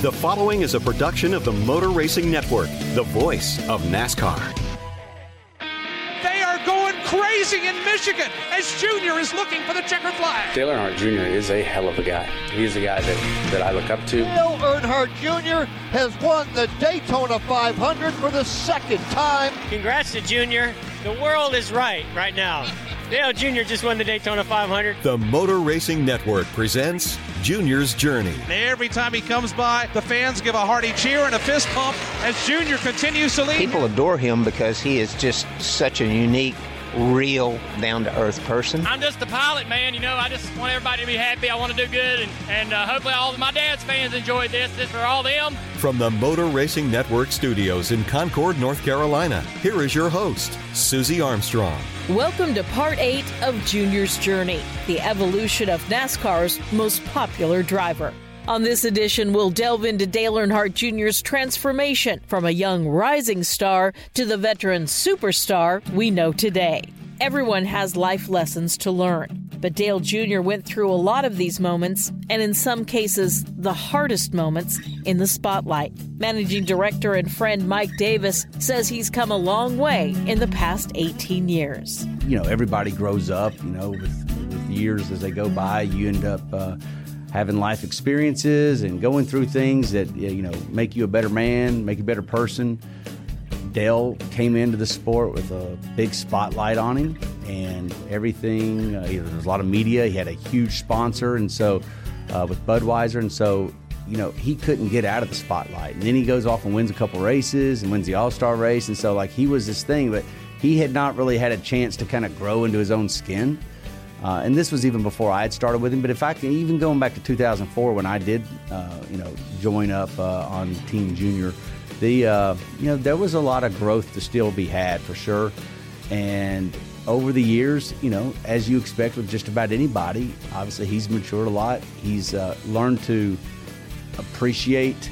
The following is a production of the Motor Racing Network, the voice of NASCAR. They are going crazy in Michigan as Junior is looking for the checkered flag. Dale Earnhardt Jr. is a hell of a guy. He's a guy that, that I look up to. Dale Earnhardt Jr. has won the Daytona 500 for the second time. Congrats to Junior. The world is right right now. Dale Jr. just won the Daytona 500. The Motor Racing Network presents Junior's Journey. Every time he comes by, the fans give a hearty cheer and a fist pump as Junior continues to lead. People adore him because he is just such a unique, real, down to earth person. I'm just a pilot, man. You know, I just want everybody to be happy. I want to do good, and, and uh, hopefully all of my dad's fans enjoyed this. This for all them. From the Motor Racing Network studios in Concord, North Carolina, here is your host, Susie Armstrong. Welcome to part eight of Junior's Journey, the evolution of NASCAR's most popular driver. On this edition, we'll delve into Dale Earnhardt Jr.'s transformation from a young rising star to the veteran superstar we know today. Everyone has life lessons to learn, but Dale Jr. went through a lot of these moments, and in some cases, the hardest moments in the spotlight. Managing director and friend Mike Davis says he's come a long way in the past 18 years. You know, everybody grows up, you know, with, with years as they go by, you end up. Uh, having life experiences and going through things that you know make you a better man, make you a better person. Dale came into the sport with a big spotlight on him, and everything. Uh, there was a lot of media. He had a huge sponsor, and so uh, with Budweiser, and so you know he couldn't get out of the spotlight. And then he goes off and wins a couple races and wins the All Star race, and so like he was this thing, but he had not really had a chance to kind of grow into his own skin. Uh, and this was even before I had started with him. But if I can, even going back to 2004 when I did, uh, you know, join up uh, on Team Junior, the uh, you know there was a lot of growth to still be had for sure. And over the years, you know, as you expect with just about anybody, obviously he's matured a lot. He's uh, learned to appreciate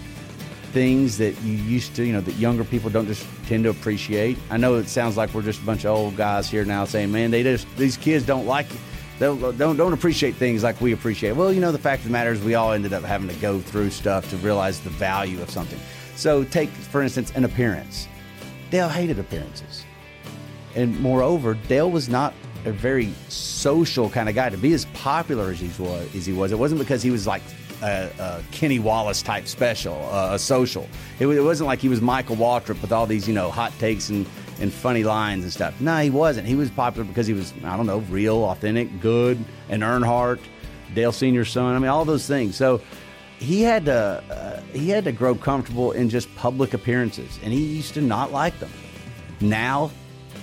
things that you used to, you know, that younger people don't just tend to appreciate. I know it sounds like we're just a bunch of old guys here now saying, "Man, they just these kids don't like." It don't, don't don't appreciate things like we appreciate. Well, you know, the fact of the matter is, we all ended up having to go through stuff to realize the value of something. So, take for instance an appearance. Dale hated appearances, and moreover, Dale was not a very social kind of guy. To be as popular as he was, as he was, it wasn't because he was like a, a Kenny Wallace type special, uh, a social. It, it wasn't like he was Michael Waltrip with all these you know hot takes and and funny lines and stuff. No, he wasn't. He was popular because he was, I don't know, real, authentic, good, and Earnhardt, Dale Senior's son. I mean, all those things. So he had to uh, he had to grow comfortable in just public appearances, and he used to not like them. Now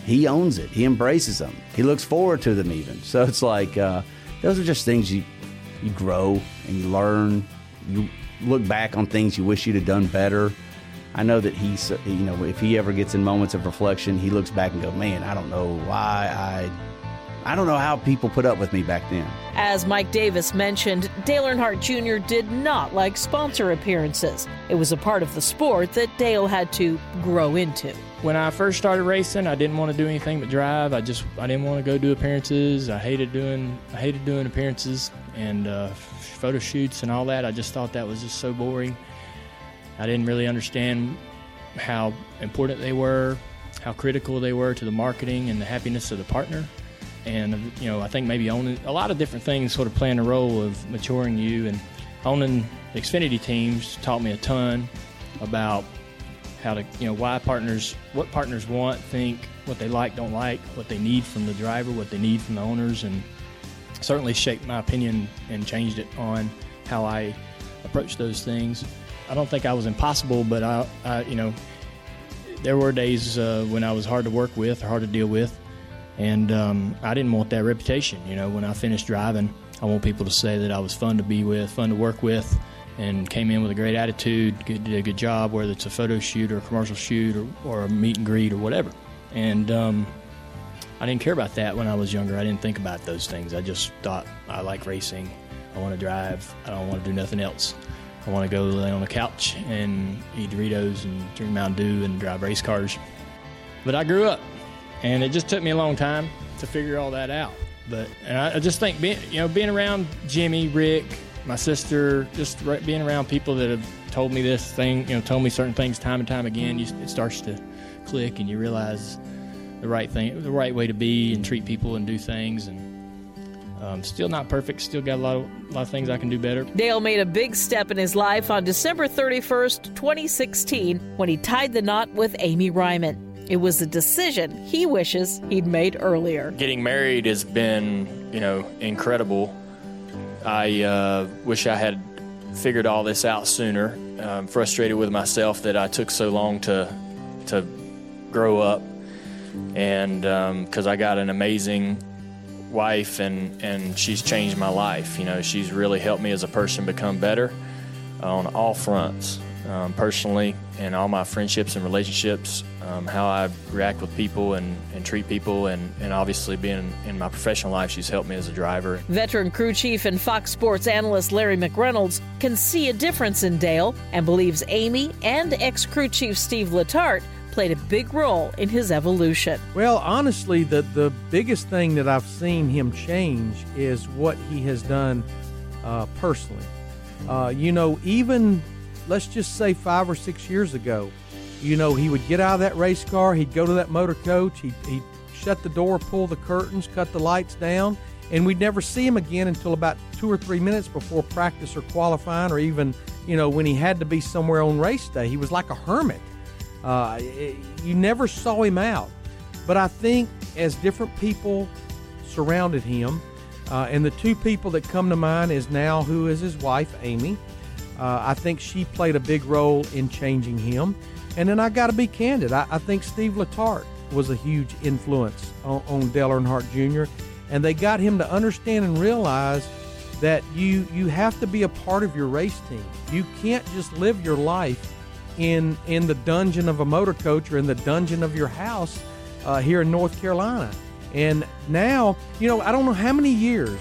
he owns it. He embraces them. He looks forward to them even. So it's like uh, those are just things you you grow and you learn. You look back on things you wish you'd have done better. I know that he's, you know, if he ever gets in moments of reflection, he looks back and go, "Man, I don't know why I, I don't know how people put up with me back then." As Mike Davis mentioned, Dale Earnhardt Jr. did not like sponsor appearances. It was a part of the sport that Dale had to grow into. When I first started racing, I didn't want to do anything but drive. I just I didn't want to go do appearances. I hated doing I hated doing appearances and uh, photo shoots and all that. I just thought that was just so boring. I didn't really understand how important they were, how critical they were to the marketing and the happiness of the partner. And you know, I think maybe owning a lot of different things sort of playing a role of maturing you and owning Xfinity teams taught me a ton about how to you know why partners what partners want, think, what they like, don't like, what they need from the driver, what they need from the owners, and certainly shaped my opinion and changed it on how I approach those things. I don't think I was impossible, but I, I you know, there were days uh, when I was hard to work with hard to deal with, and um, I didn't want that reputation. You know, when I finished driving, I want people to say that I was fun to be with, fun to work with, and came in with a great attitude, did a good job, whether it's a photo shoot or a commercial shoot or, or a meet and greet or whatever. And um, I didn't care about that when I was younger. I didn't think about those things. I just thought I like racing. I want to drive. I don't want to do nothing else. I want to go lay on the couch and eat Doritos and drink Mountain Dew and drive race cars. But I grew up, and it just took me a long time to figure all that out. But and I, I just think being you know being around Jimmy, Rick, my sister, just being around people that have told me this thing, you know, told me certain things time and time again, you, it starts to click, and you realize the right thing, the right way to be and treat people and do things, and um, still not perfect. Still got a lot of a lot of things I can do better. Dale made a big step in his life on December 31st, 2016, when he tied the knot with Amy Reimann. It was a decision he wishes he'd made earlier. Getting married has been, you know, incredible. I uh, wish I had figured all this out sooner. I'm frustrated with myself that I took so long to to grow up, and because um, I got an amazing wife and and she's changed my life. You know, she's really helped me as a person become better on all fronts, um, personally and all my friendships and relationships, um, how I react with people and, and treat people, and, and obviously being in my professional life, she's helped me as a driver. Veteran crew chief and Fox Sports analyst Larry McReynolds can see a difference in Dale and believes Amy and ex crew chief Steve Letarte played a big role in his evolution. Well, honestly, the, the biggest thing that I've seen him change is what he has done uh, personally. Uh, you know, even let's just say five or six years ago, you know, he would get out of that race car, he'd go to that motor coach, he'd, he'd shut the door, pull the curtains, cut the lights down, and we'd never see him again until about two or three minutes before practice or qualifying, or even, you know, when he had to be somewhere on race day. He was like a hermit. Uh, you never saw him out. But I think as different people surrounded him, uh, and the two people that come to mind is now who is his wife, Amy. Uh, I think she played a big role in changing him. And then I got to be candid. I, I, think Steve Letarte was a huge influence on, on Dale Earnhardt Jr. And they got him to understand and realize that you you have to be a part of your race team. You can't just live your life in in the dungeon of a motor coach or in the dungeon of your house uh, here in North Carolina. And now, you know, I don't know how many years.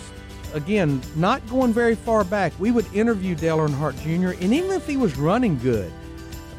Again, not going very far back, we would interview Dale Earnhardt Jr. And even if he was running good,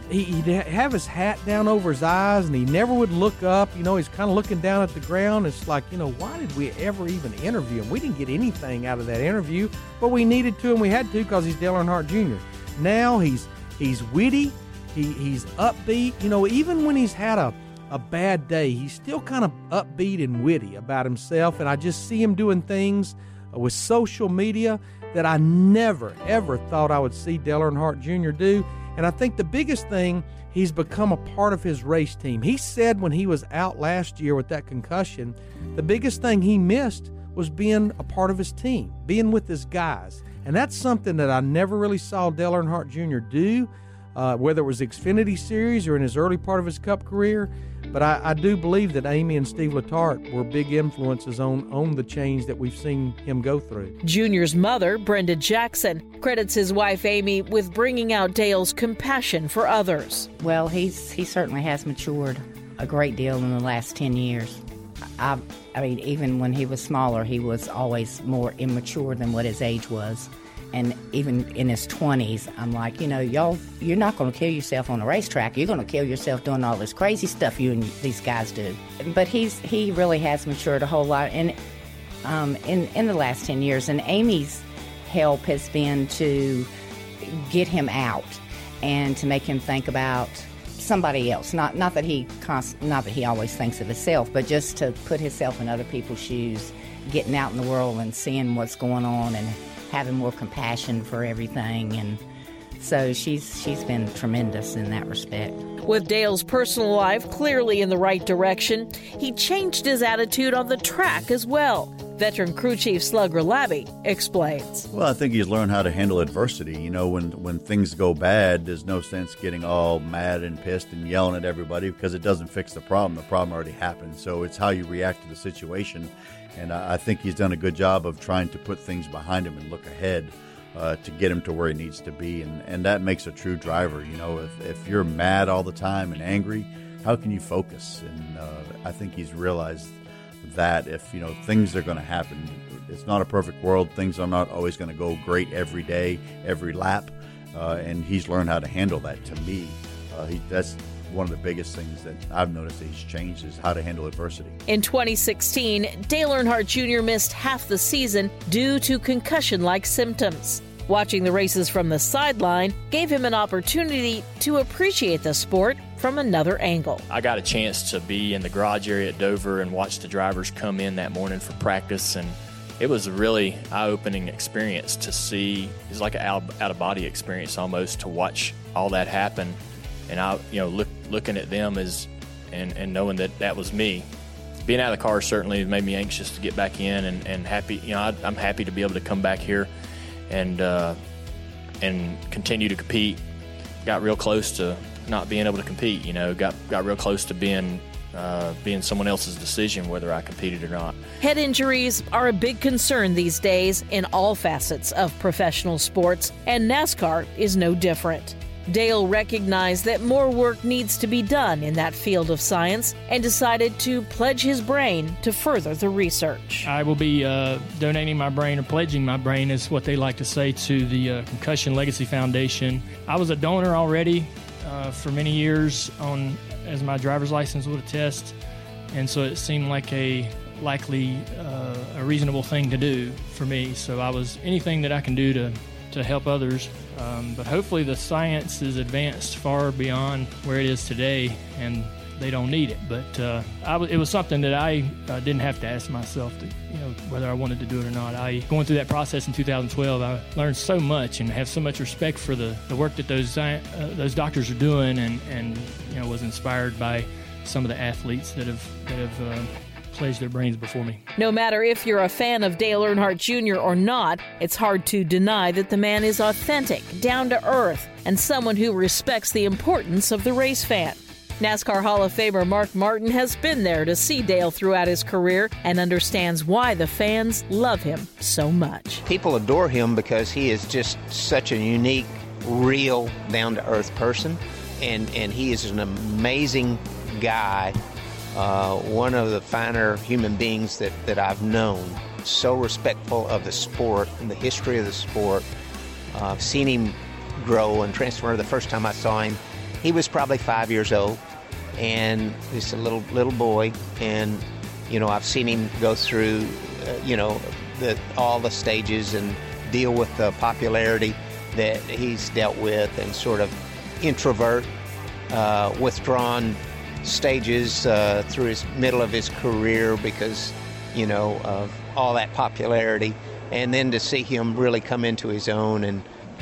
he'd have his hat down over his eyes and he never would look up. You know, he's kind of looking down at the ground. It's like, you know, why did we ever even interview him? We didn't get anything out of that interview, but we needed to and we had to because he's Dale Earnhardt Jr. Now he's he's witty, he, he's upbeat. You know, even when he's had a, a bad day, he's still kind of upbeat and witty about himself. And I just see him doing things uh, with social media that I never, ever thought I would see Dale Earnhardt Jr. do. And I think the biggest thing, he's become a part of his race team. He said when he was out last year with that concussion, the biggest thing he missed was being a part of his team, being with his guys. And that's something that I never really saw Dale Earnhardt Jr. do uh, whether it was the Xfinity Series or in his early part of his Cup career. But I, I, do believe that Amy and Steve Letarte were big influences on, on the change that we've seen him go through. Junior's mother, Brenda Jackson, credits his wife Amy with bringing out Dale's compassion for others. Well, he's he certainly has matured a great deal in the last 10 years. I, I mean, even when he was smaller, he was always more immature than what his age was and even in his 20s i'm like you know y'all you're not going to kill yourself on a racetrack. You're going to kill yourself doing all this crazy stuff you and these guys do. But he's he really has matured a whole lot um, in in the last 10 years. And amy's help has been to get him out and to make him think about somebody else. Not not that he const, not that he always thinks of himself but just to put himself in other people's shoes getting out in the world and seeing what's going on and having more compassion for everything and so she's she's been tremendous in that respect. With Dale's personal life clearly in the right direction, he changed his attitude on the track as well. Veteran crew chief Slugger Labbe explains. Well, I think he's learned how to handle adversity. You know, when when things go bad, there's no sense getting all mad and pissed and yelling at everybody because it doesn't fix the problem. The problem already happened. So it's how you react to the situation and I think he's done a good job of trying to put things behind him and look ahead. uh, to get him to where he needs to be, and, and that makes a true driver. You know, if, if you're mad all the time and angry, how can you focus? And uh, I think he's realized that if you know things are going to happen, it's not a perfect world. Things are not always going to go great every day, every lap, uh, and he's learned how to handle that. To me, uh, he, that's one of the biggest things that I've noticed that he's changed is how to handle adversity. In 2016, Dale Earnhardt Jr. missed half the season due to concussion like symptoms. Watching the races from the sideline gave him an opportunity to appreciate the sport from another angle. I got a chance to be in the garage area at Dover and watch the drivers come in that morning for practice and it was a really eye-opening experience to see. It's like an out, of body experience almost to watch all that happen. And I you know look, looking at them as and, and knowing that that was me. Being out of the car certainly made me anxious to get back in and, and happy you know I, I'm happy to be able to come back here and uh, and continue to compete. Got real close to not being able to compete. You know, got got real close to being uh, being someone else's decision whether I competed or not. Head injuries are a big concern these days in all facets of professional sports, and NASCAR is no different. Dale recognized that more work needs to be done in that field of science and decided to pledge his brain to further the research. I will be uh, donating my brain or pledging my brain, is what they like to say, to the uh, Concussion Legacy Foundation. I was a donor already uh, for many years, on as my driver's license would attest, and so it seemed like a likely uh, a reasonable thing to do for me. So I was anything that I can do to to help others. Um, but hopefully, the science is advanced far beyond where it is today, and they don't need it. But uh, it was something that I uh, didn't have to ask myself, to, you know, whether I wanted to do it or not. I going through that process in 2012, I learned so much and have so much respect for the, the work that those uh, those doctors are doing, and and you know was inspired by some of the athletes that have that have uh, plays their brains before me. No matter if you're a fan of Dale Earnhardt Jr. or not, it's hard to deny that the man is authentic, down to earth, and someone who respects the importance of the race fan. NASCAR Hall of Famer Mark Martin has been there to see Dale throughout his career and understands why the fans love him so much. People adore him because he is just such a unique, real, down to earth person. And, and he is an amazing guy uh, one of the finer human beings that, that I've known. So respectful of the sport and the history of the sport. Uh, I've seen him grow and transform. The first time I saw him, he was probably five years old, and he's a little little boy. And you know, I've seen him go through, uh, you know, the, all the stages and deal with the popularity that he's dealt with, and sort of introvert, uh, withdrawn stages uh, through his middle of his career because, you know, of all that popularity. And then to see him really come into his own and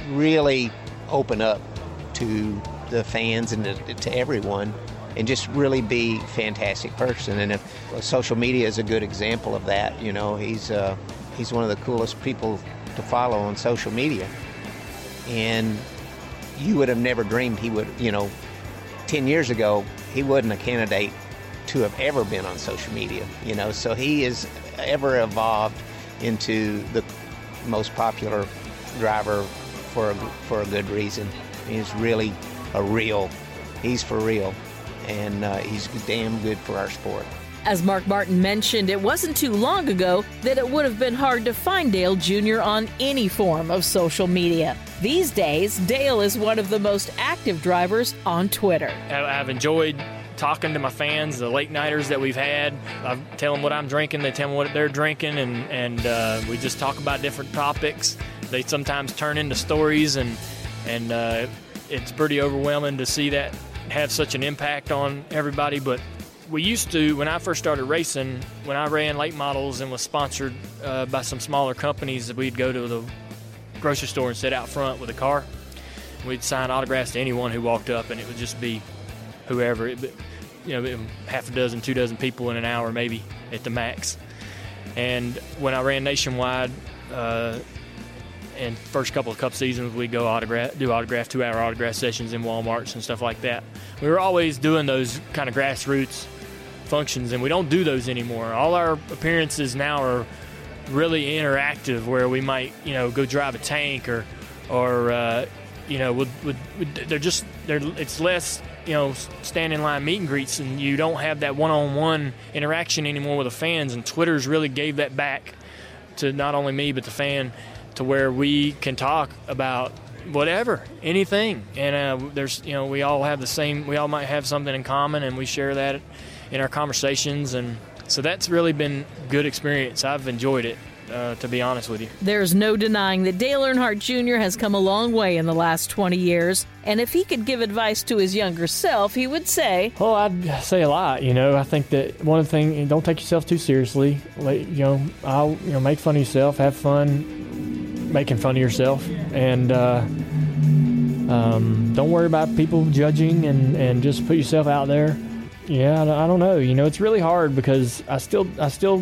really open up to the fans and to, to everyone and just really be fantastic person. And if, well, social media is a good example of that. You know, he's uh, he's one of the coolest people to follow on social media, and you would have never dreamed he would. You know, ten years ago, he wasn't a candidate to have ever been on social media, you know. So he is ever evolved into the most popular driver for a, for a good reason. He's really a real, he's for real, and uh, he's damn good for our sport. As Mark Martin mentioned, it wasn't too long ago that it would have been hard to find Dale Jr. on any form of social media. These days, Dale is one of the most active drivers on Twitter. I've enjoyed talking to my fans, the late nighters that we've had. I tell them what I'm drinking, they tell me what they're drinking, and, and uh, we just talk about different topics. They sometimes turn into stories, and, and uh, it's pretty overwhelming to see that have such an impact on everybody. But we used to, when I first started racing, when I ran late models and was sponsored uh, by some smaller companies, we'd go to the grocery store and sit out front with a car. We'd sign autographs to anyone who walked up, and it would just be whoever. It, you know, half a dozen, two dozen people in an hour, maybe at the max. And when I ran nationwide, uh, and first couple of cup seasons, we'd go autograph, do autograph, two-hour autograph sessions in WalMarts and stuff like that. We were always doing those kind of grassroots functions, and we don't do those anymore. All our appearances now are really interactive where we might you know go drive a tank or or uh, you know would, would, would, they're just they're it's less you know stand in line meet and greets and you don't have that one-on-one interaction anymore with the fans and twitter's really gave that back to not only me but the fan to where we can talk about whatever anything and uh, there's you know we all have the same we all might have something in common and we share that in our conversations and so that's really been good experience i've enjoyed it uh, to be honest with you. There's no denying that Dale Earnhardt Jr. has come a long way in the last 20 years, and if he could give advice to his younger self, he would say, "Well, I'd say a lot. You know, I think that one of the things, don't take yourself too seriously. Like, you know, I'll you know make fun of yourself, have fun making fun of yourself, and." Uh, um, don't worry about people judging and, and just put yourself out there yeah, I don't know. You know, it's really hard because I still I still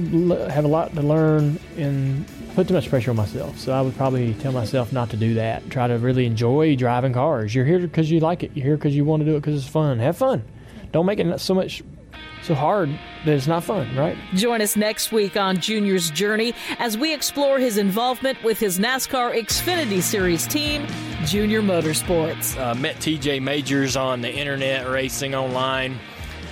have a lot to learn and put too much pressure on myself. So I would probably tell myself not to do that. Try to really enjoy driving cars. You're here because you like it. You're here because you want to do it because it's fun. Have fun. Don't make it so much so hard that it's not fun, right? Join us next week on Junior's Journey as we explore his involvement with his NASCAR Xfinity Series team, Junior Motorsports. Uh, met TJ Majors on the internet racing online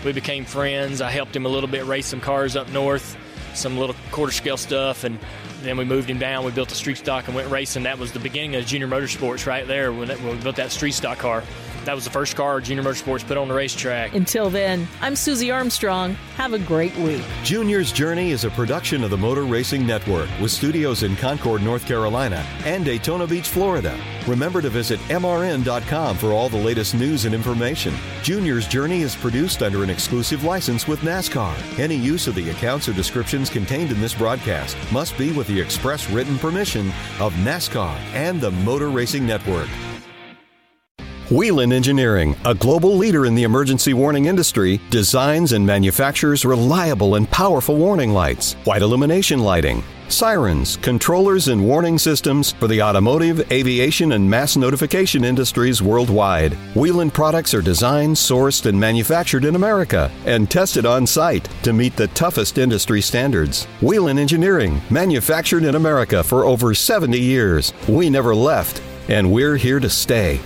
we became friends. I helped him a little bit race some cars up north, some little quarter scale stuff, and then we moved him down. We built a street stock and went racing. That was the beginning of Junior Motorsports right there when, we built that street stock car. That was the first car Junior Motorsports put on the racetrack. Until then, I'm Susie Armstrong. Have a great week. Junior's Journey is a production of the Motor Racing Network with studios in Concord, North Carolina and Daytona Beach, Florida. Remember to visit MRN.com for all the latest news and information. Junior's Journey is produced under an exclusive license with NASCAR. Any use of the accounts or descriptions contained in this broadcast must be with the express written permission of NASCAR and the Motor Racing Network. Whelen Engineering, a global leader in the emergency warning industry, designs and manufactures reliable and powerful warning lights, white illumination lighting, sirens, controllers, and warning systems for the automotive, aviation, and mass notification industries worldwide. Whelen products are designed, sourced, and manufactured in America and tested on site to meet the toughest industry standards. Whelen Engineering, manufactured in America for over 70 years. We never left, and we're here to stay.